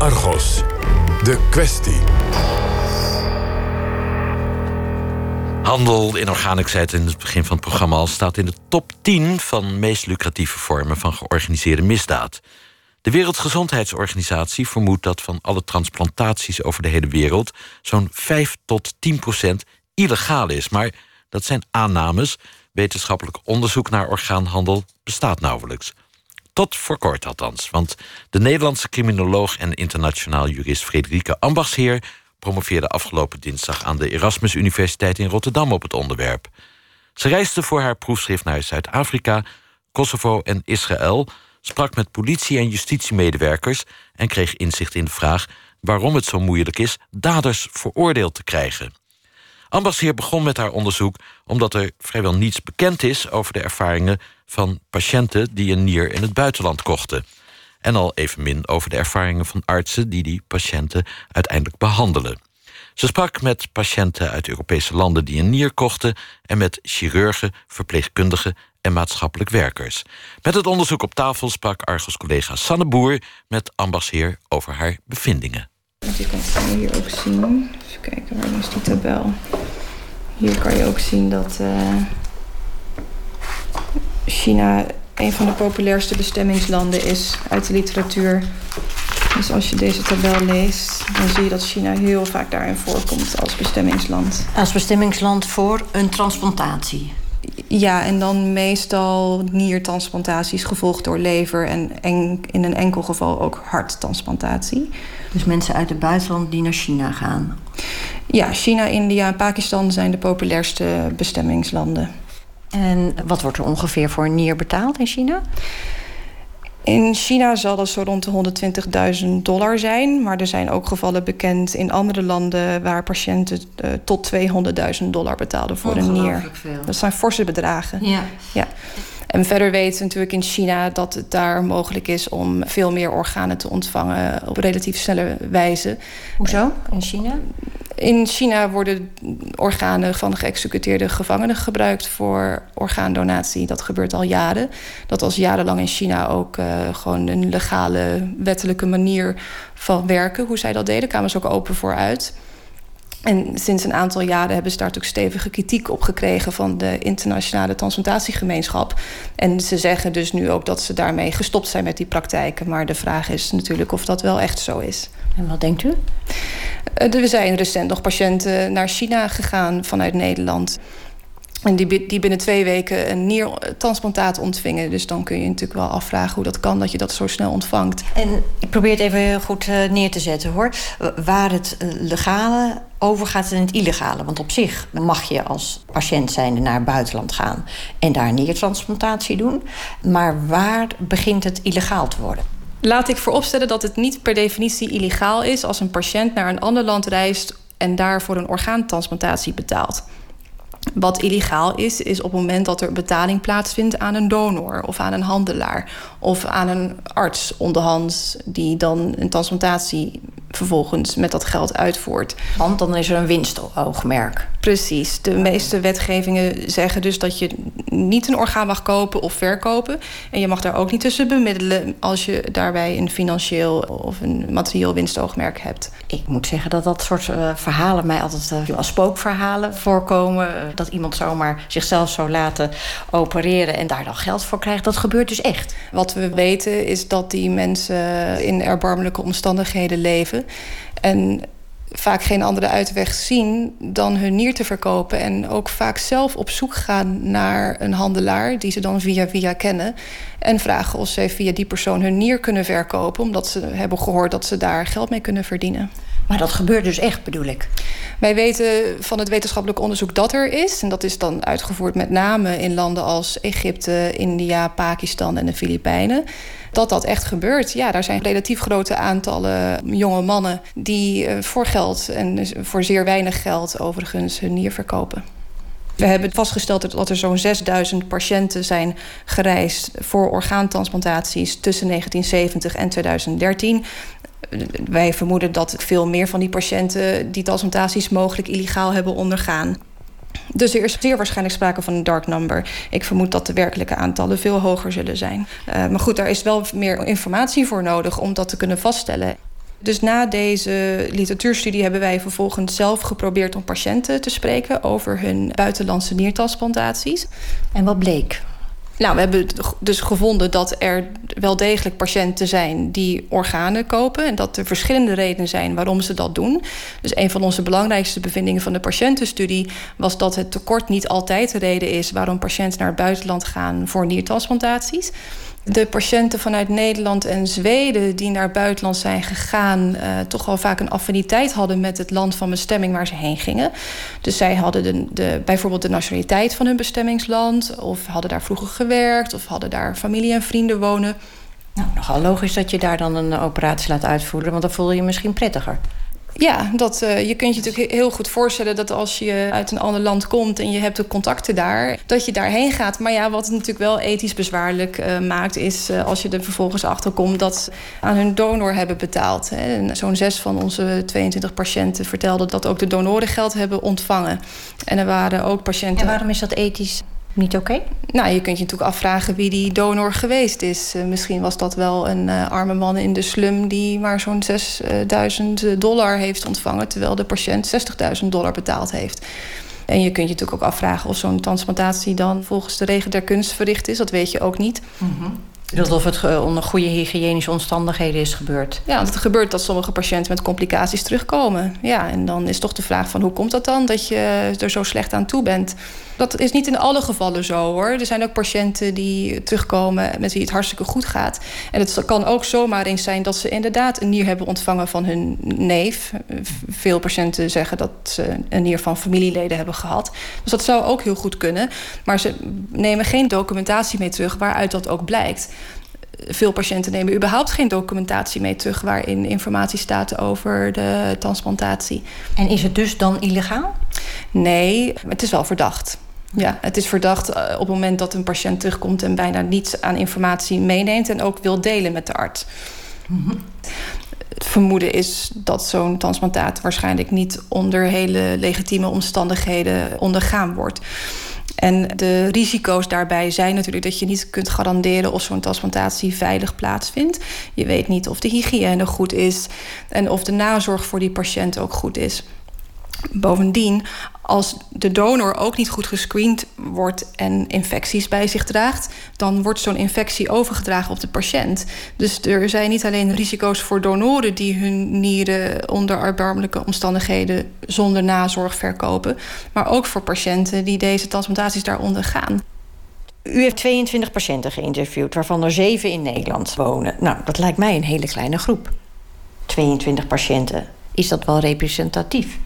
Argos. De kwestie. Handel in het in het begin van het programma al, staat in de top 10 van meest lucratieve vormen van georganiseerde misdaad. De Wereldgezondheidsorganisatie vermoedt dat van alle transplantaties over de hele wereld zo'n 5 tot 10 procent illegaal is. Maar dat zijn aannames. Wetenschappelijk onderzoek naar orgaanhandel bestaat nauwelijks. Tot voor kort althans. Want de Nederlandse criminoloog en internationaal jurist Frederike Ambachtsheer promoveerde afgelopen dinsdag aan de Erasmus Universiteit in Rotterdam op het onderwerp. Ze reisde voor haar proefschrift naar Zuid-Afrika, Kosovo en Israël, sprak met politie- en justitiemedewerkers en kreeg inzicht in de vraag waarom het zo moeilijk is daders veroordeeld te krijgen. Ambassadeur begon met haar onderzoek omdat er vrijwel niets bekend is over de ervaringen van patiënten die een nier in het buitenland kochten. En al evenmin over de ervaringen van artsen die die patiënten uiteindelijk behandelen. Ze sprak met patiënten uit Europese landen die een nier kochten en met chirurgen, verpleegkundigen en maatschappelijk werkers. Met het onderzoek op tafel sprak Argos-collega Sanne Boer met ambassadeur over haar bevindingen. Je kan hier ook zien. Even kijken, waar is die tabel? Hier kan je ook zien dat uh, China een van de populairste bestemmingslanden is uit de literatuur. Dus als je deze tabel leest, dan zie je dat China heel vaak daarin voorkomt als bestemmingsland. Als bestemmingsland voor een transplantatie. Ja, en dan meestal niertransplantaties gevolgd door lever en in een enkel geval ook harttransplantatie. Dus mensen uit het buitenland die naar China gaan? Ja, China, India en Pakistan zijn de populairste bestemmingslanden. En wat wordt er ongeveer voor een nier betaald in China? In China zal dat zo rond de 120.000 dollar zijn. Maar er zijn ook gevallen bekend in andere landen waar patiënten uh, tot 200.000 dollar betaalden voor een nier. Veel. Dat zijn forse bedragen. Ja. ja. En verder weten we natuurlijk in China dat het daar mogelijk is om veel meer organen te ontvangen op relatief snelle wijze. Hoezo in China? In China worden organen van geëxecuteerde gevangenen gebruikt voor orgaandonatie. Dat gebeurt al jaren. Dat was jarenlang in China ook uh, gewoon een legale, wettelijke manier van werken. Hoe zij dat deden, kwamen ze ook open voor uit. En sinds een aantal jaren hebben ze daar natuurlijk stevige kritiek op gekregen van de internationale transplantatiegemeenschap. En ze zeggen dus nu ook dat ze daarmee gestopt zijn met die praktijken. Maar de vraag is natuurlijk of dat wel echt zo is. Wat denkt u? Er zijn recent nog patiënten naar China gegaan vanuit Nederland. En die, die binnen twee weken een niertransplantaat ontvingen. Dus dan kun je natuurlijk wel afvragen hoe dat kan dat je dat zo snel ontvangt. En ik probeer het even goed neer te zetten hoor. Waar het legale overgaat in het illegale. Want op zich mag je als patiënt zijnde naar het buitenland gaan en daar niertransplantatie doen. Maar waar begint het illegaal te worden? Laat ik vooropstellen dat het niet per definitie illegaal is als een patiënt naar een ander land reist en daarvoor een orgaantransplantatie betaalt. Wat illegaal is, is op het moment dat er betaling plaatsvindt aan een donor of aan een handelaar of aan een arts onderhands die dan een transplantatie vervolgens met dat geld uitvoert. Want dan is er een winstoogmerk. Precies. De meeste wetgevingen zeggen dus dat je niet een orgaan mag kopen of verkopen. En je mag daar ook niet tussen bemiddelen als je daarbij een financieel of een materieel winstoogmerk hebt. Ik moet zeggen dat dat soort uh, verhalen mij altijd uh, als spookverhalen voorkomen. Uh, dat iemand zomaar zichzelf zou laten opereren en daar dan geld voor krijgt. Dat gebeurt dus echt. Wat we weten is dat die mensen in erbarmelijke omstandigheden leven. En vaak geen andere uitweg zien dan hun nier te verkopen. En ook vaak zelf op zoek gaan naar een handelaar die ze dan via via kennen. En vragen of ze via die persoon hun nier kunnen verkopen, omdat ze hebben gehoord dat ze daar geld mee kunnen verdienen. Maar dat gebeurt dus echt, bedoel ik. Wij weten van het wetenschappelijk onderzoek dat er is. En dat is dan uitgevoerd met name in landen als Egypte, India, Pakistan en de Filipijnen. Dat dat echt gebeurt. Ja, daar zijn relatief grote aantallen jonge mannen die eh, voor geld en dus voor zeer weinig geld overigens hun nier verkopen. We hebben vastgesteld dat er zo'n 6000 patiënten zijn gereisd voor orgaantransplantaties tussen 1970 en 2013 wij vermoeden dat veel meer van die patiënten die transplantaties mogelijk illegaal hebben ondergaan. Dus er is zeer waarschijnlijk sprake van een dark number. Ik vermoed dat de werkelijke aantallen veel hoger zullen zijn. Uh, maar goed, daar is wel meer informatie voor nodig om dat te kunnen vaststellen. Dus na deze literatuurstudie hebben wij vervolgens zelf geprobeerd om patiënten te spreken over hun buitenlandse niertransplantaties. En wat bleek? Nou, we hebben dus gevonden dat er wel degelijk patiënten zijn die organen kopen. En dat er verschillende redenen zijn waarom ze dat doen. Dus een van onze belangrijkste bevindingen van de patiëntenstudie was dat het tekort niet altijd de reden is waarom patiënten naar het buitenland gaan voor niertransplantaties de patiënten vanuit Nederland en Zweden die naar buitenland zijn gegaan, uh, toch wel vaak een affiniteit hadden met het land van bestemming waar ze heen gingen. Dus zij hadden de, de, bijvoorbeeld de nationaliteit van hun bestemmingsland, of hadden daar vroeger gewerkt, of hadden daar familie en vrienden wonen. Nou, nogal logisch dat je daar dan een operatie laat uitvoeren, want dan voel je je misschien prettiger. Ja, dat, uh, je kunt je natuurlijk heel goed voorstellen dat als je uit een ander land komt en je hebt de contacten daar, dat je daarheen gaat. Maar ja, wat het natuurlijk wel ethisch bezwaarlijk uh, maakt, is uh, als je er vervolgens achter komt dat ze aan hun donor hebben betaald. Zo'n zes van onze 22 patiënten vertelden dat ook de donoren geld hebben ontvangen. En er waren ook patiënten. En waarom is dat ethisch? Niet oké? Nou, je kunt je natuurlijk afvragen wie die donor geweest is. Uh, misschien was dat wel een uh, arme man in de slum die maar zo'n 6000 dollar heeft ontvangen, terwijl de patiënt 60.000 dollar betaald heeft. En je kunt je natuurlijk ook afvragen of zo'n transplantatie dan volgens de regel der kunst verricht is. Dat weet je ook niet. Mm -hmm. Dat of het onder goede hygiënische omstandigheden is gebeurd. Ja, want het gebeurt dat sommige patiënten met complicaties terugkomen. Ja, en dan is toch de vraag van hoe komt dat dan dat je er zo slecht aan toe bent? Dat is niet in alle gevallen zo hoor. Er zijn ook patiënten die terugkomen met wie het hartstikke goed gaat. En het kan ook zomaar eens zijn dat ze inderdaad een nier hebben ontvangen van hun neef. Veel patiënten zeggen dat ze een nier van familieleden hebben gehad. Dus dat zou ook heel goed kunnen. Maar ze nemen geen documentatie mee terug waaruit dat ook blijkt veel patiënten nemen überhaupt geen documentatie mee terug waarin informatie staat over de transplantatie. En is het dus dan illegaal? Nee, het is wel verdacht. Ja, het is verdacht eh, op het moment dat een patiënt terugkomt en bijna niets aan informatie meeneemt en ook wil delen met de arts. Mm -hmm. Het vermoeden is dat zo'n transplantaat waarschijnlijk niet onder hele legitieme omstandigheden ondergaan wordt. En de risico's daarbij zijn natuurlijk dat je niet kunt garanderen of zo'n transplantatie veilig plaatsvindt. Je weet niet of de hygiëne goed is en of de nazorg voor die patiënt ook goed is. Bovendien, als de donor ook niet goed gescreend wordt en infecties bij zich draagt, dan wordt zo'n infectie overgedragen op de patiënt. Dus er zijn niet alleen risico's voor donoren die hun nieren onder erbarmelijke omstandigheden zonder nazorg verkopen, maar ook voor patiënten die deze transplantaties daaronder gaan. U heeft 22 patiënten geïnterviewd, waarvan er 7 in Nederland wonen. Nou, dat lijkt mij een hele kleine groep. 22 patiënten. Is dat wel representatief?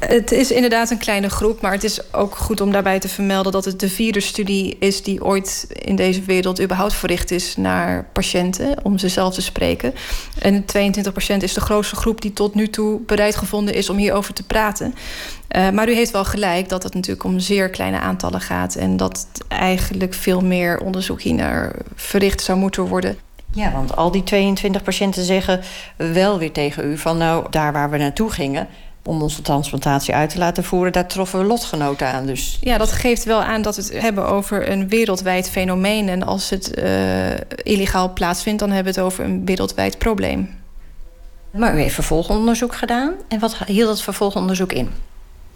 Het is inderdaad een kleine groep, maar het is ook goed om daarbij te vermelden dat het de vierde studie is die ooit in deze wereld überhaupt verricht is naar patiënten, om ze zelf te spreken. En 22% is de grootste groep die tot nu toe bereid gevonden is om hierover te praten. Uh, maar u heeft wel gelijk dat het natuurlijk om zeer kleine aantallen gaat en dat eigenlijk veel meer onderzoek hier naar verricht zou moeten worden. Ja, want al die 22 patiënten zeggen wel weer tegen u van nou, daar waar we naartoe gingen, om onze transplantatie uit te laten voeren, daar troffen we lotgenoten aan. Dus. Ja, dat geeft wel aan dat we het hebben over een wereldwijd fenomeen. En als het uh, illegaal plaatsvindt, dan hebben we het over een wereldwijd probleem. Maar u heeft vervolgonderzoek gedaan. En wat hield dat vervolgonderzoek in?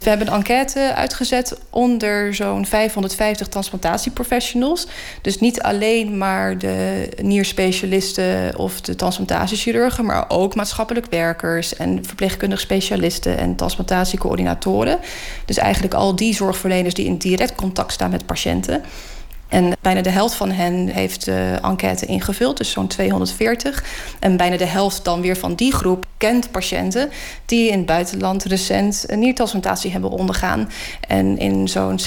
We hebben een enquête uitgezet onder zo'n 550 transplantatieprofessionals. Dus niet alleen maar de nierspecialisten of de transplantatiechirurgen, maar ook maatschappelijk werkers en verpleegkundig specialisten en transplantatiecoördinatoren. Dus eigenlijk al die zorgverleners die in direct contact staan met patiënten. En bijna de helft van hen heeft de enquête ingevuld, dus zo'n 240. En bijna de helft dan weer van die groep kent patiënten die in het buitenland recent een niertransplantatie hebben ondergaan. En in zo'n 70%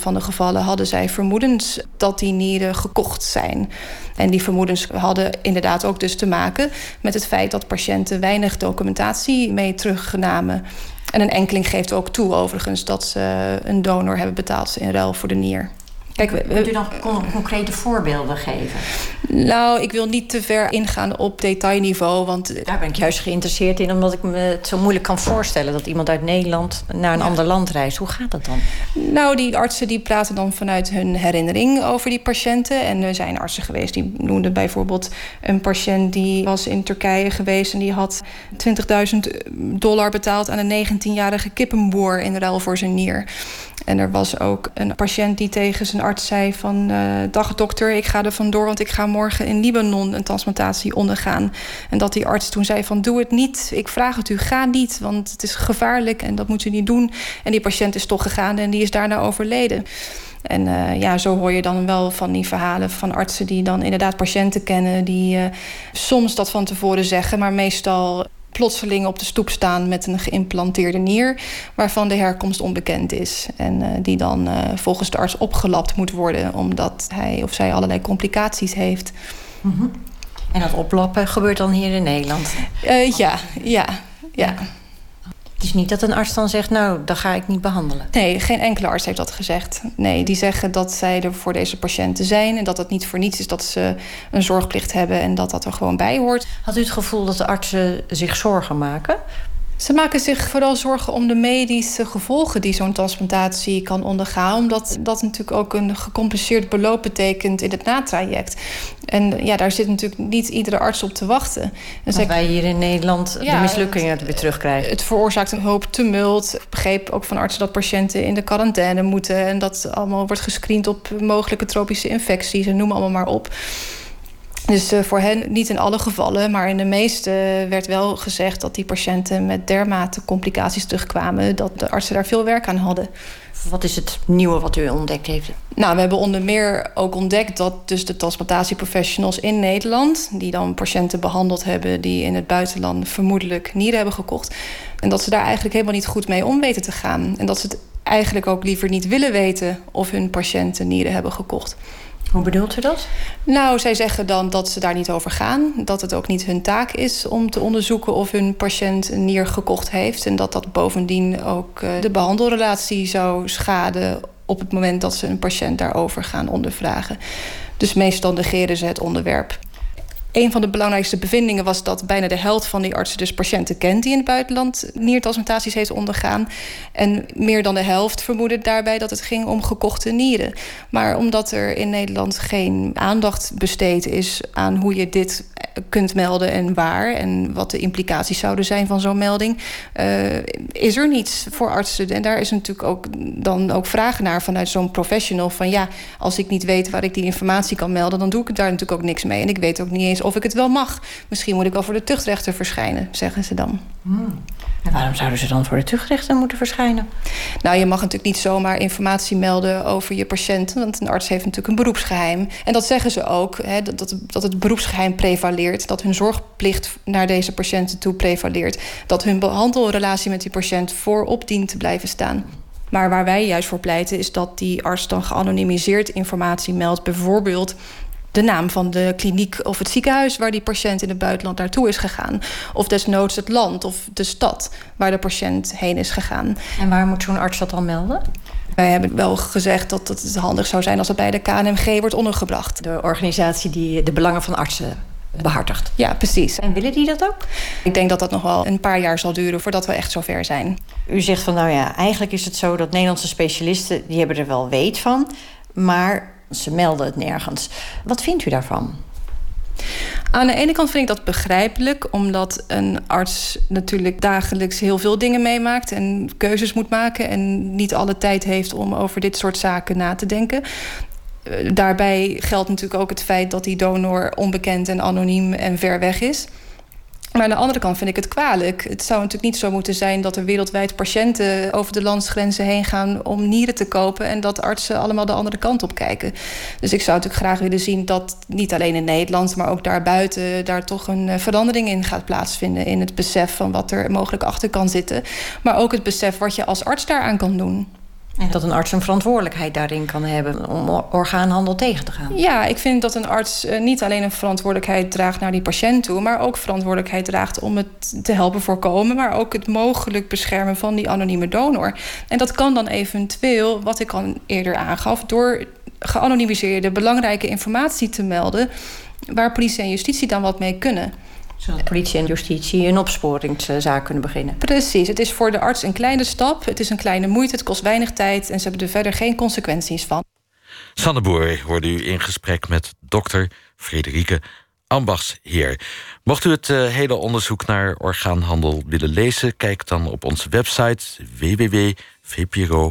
van de gevallen hadden zij vermoedens dat die nieren gekocht zijn. En die vermoedens hadden inderdaad ook dus te maken met het feit dat patiënten weinig documentatie mee terugnamen. En een enkeling geeft ook toe, overigens, dat ze een donor hebben betaald in ruil voor de nier. Kijk, Kunt u dan concrete voorbeelden geven? Nou, ik wil niet te ver ingaan op detailniveau. Want daar ben ik juist geïnteresseerd in, omdat ik me het zo moeilijk kan voorstellen dat iemand uit Nederland naar een ander land reist. Hoe gaat dat dan? Nou, die artsen die praten dan vanuit hun herinnering over die patiënten. En er zijn artsen geweest die noemden bijvoorbeeld een patiënt die was in Turkije geweest en die had 20.000 dollar betaald aan een 19-jarige kippenboer in ruil voor zijn nier. En er was ook een patiënt die tegen zijn arts zei van... Uh, dag dokter, ik ga er vandoor, want ik ga morgen in Libanon een transplantatie ondergaan. En dat die arts toen zei van doe het niet, ik vraag het u, ga niet... want het is gevaarlijk en dat moet u niet doen. En die patiënt is toch gegaan en die is daarna overleden. En uh, ja, zo hoor je dan wel van die verhalen van artsen die dan inderdaad patiënten kennen, die uh, soms dat van tevoren zeggen, maar meestal plotseling op de stoep staan met een geïmplanteerde nier, waarvan de herkomst onbekend is. En uh, die dan uh, volgens de arts opgelapt moet worden, omdat hij of zij allerlei complicaties heeft. Mm -hmm. En dat oplappen gebeurt dan hier in Nederland? Uh, ja, ja, ja. Het is niet dat een arts dan zegt, nou, dat ga ik niet behandelen. Nee, geen enkele arts heeft dat gezegd. Nee, die zeggen dat zij er voor deze patiënten zijn... en dat het niet voor niets is dat ze een zorgplicht hebben... en dat dat er gewoon bij hoort. Had u het gevoel dat de artsen zich zorgen maken? Ze maken zich vooral zorgen om de medische gevolgen die zo'n transplantatie kan ondergaan. Omdat dat natuurlijk ook een gecompenseerd beloop betekent in het natraject. En ja, daar zit natuurlijk niet iedere arts op te wachten. En zij... wij hier in Nederland ja, de mislukkingen het, weer terugkrijgen. Het veroorzaakt een hoop tumult. Ik begreep ook van artsen dat patiënten in de quarantaine moeten. En dat allemaal wordt gescreend op mogelijke tropische infecties en noem allemaal maar op. Dus uh, voor hen niet in alle gevallen, maar in de meeste werd wel gezegd dat die patiënten met dermate complicaties terugkwamen dat de artsen daar veel werk aan hadden. Wat is het nieuwe wat u ontdekt heeft? Nou, we hebben onder meer ook ontdekt dat dus de transplantatieprofessionals in Nederland, die dan patiënten behandeld hebben die in het buitenland vermoedelijk nieren hebben gekocht, en dat ze daar eigenlijk helemaal niet goed mee om weten te gaan. En dat ze het eigenlijk ook liever niet willen weten of hun patiënten nieren hebben gekocht. Hoe bedoelt u dat? Nou, zij zeggen dan dat ze daar niet over gaan. Dat het ook niet hun taak is om te onderzoeken of hun patiënt een nier gekocht heeft. En dat dat bovendien ook uh, de behandelrelatie zou schaden op het moment dat ze een patiënt daarover gaan ondervragen. Dus meestal negeren ze het onderwerp. Een van de belangrijkste bevindingen was dat bijna de helft van die artsen dus patiënten kent die in het buitenland niertransplantaties heeft ondergaan. En meer dan de helft vermoedde daarbij dat het ging om gekochte nieren. Maar omdat er in Nederland geen aandacht besteed is aan hoe je dit kunt melden en waar en wat de implicaties zouden zijn van zo'n melding, uh, is er niets voor artsen. En daar is natuurlijk ook dan ook vragen naar vanuit zo'n professional van ja, als ik niet weet waar ik die informatie kan melden, dan doe ik daar natuurlijk ook niks mee. En ik weet ook niet eens of ik het wel mag. Misschien moet ik wel voor de tuchtrechter verschijnen, zeggen ze dan. Hmm. Waarom zouden ze dan voor de tuchtrechter moeten verschijnen? Nou, je mag natuurlijk niet zomaar informatie melden over je patiënt. Want een arts heeft natuurlijk een beroepsgeheim. En dat zeggen ze ook, hè, dat, dat, dat het beroepsgeheim prevaleert. Dat hun zorgplicht naar deze patiënten toe prevaleert. Dat hun behandelrelatie met die patiënt voorop dient te blijven staan. Maar waar wij juist voor pleiten is dat die arts dan geanonimiseerd informatie meldt. Bijvoorbeeld de naam van de kliniek of het ziekenhuis waar die patiënt in het buitenland naartoe is gegaan. Of desnoods het land of de stad waar de patiënt heen is gegaan. En waar moet zo'n arts dat dan melden? Wij hebben wel gezegd dat het handig zou zijn als het bij de KNMG wordt ondergebracht. De organisatie die de belangen van artsen behartigt. Ja, precies. En willen die dat ook? Ik denk dat dat nog wel een paar jaar zal duren voordat we echt zover zijn. U zegt van nou ja, eigenlijk is het zo dat Nederlandse specialisten die hebben er wel weet van, maar ze melden het nergens. Wat vindt u daarvan? Aan de ene kant vind ik dat begrijpelijk, omdat een arts natuurlijk dagelijks heel veel dingen meemaakt en keuzes moet maken en niet alle tijd heeft om over dit soort zaken na te denken. Eh, daarbij geldt natuurlijk ook het feit dat die donor onbekend en anoniem en ver weg is. Maar aan de andere kant vind ik het kwalijk. Het zou natuurlijk niet zo moeten zijn dat er wereldwijd patiënten over de landsgrenzen heen gaan om nieren te kopen en dat artsen allemaal de andere kant op kijken. Dus ik zou natuurlijk graag willen zien dat niet alleen in Nederland, maar ook daarbuiten daar toch een eh, verandering in gaat plaatsvinden in het besef van wat er mogelijk achter kan zitten. Maar ook het besef wat je als arts daaraan kan doen. En dat een arts een verantwoordelijkheid daarin kan hebben om orgaanhandel tegen te gaan. Ja, ik vind dat een arts eh, niet alleen een verantwoordelijkheid draagt naar die patiënt toe, maar ook verantwoordelijkheid draagt om het te helpen voorkomen, maar ook het mogelijk beschermen van die anonieme donor. En dat kan dan eventueel, wat ik al eerder aangaf, door geanonimiseerde belangrijke informatie te melden waar politie en justitie dan wat mee kunnen. Zodat politie en justitie een opsporingszaak kunnen beginnen. Precies, het is voor de arts een kleine stap. Het is een kleine moeite, het kost weinig tijd... en ze hebben er verder geen consequenties van. Sanne Boer hoorde u in gesprek met dokter Frederike Ambachsheer. Mocht u het uh, hele onderzoek naar orgaanhandel willen lezen... kijk dan op onze website www.vpro.nl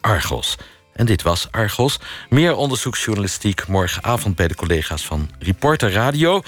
Argos. En dit was Argos. Meer onderzoeksjournalistiek morgenavond bij de collega's van Reporter Radio.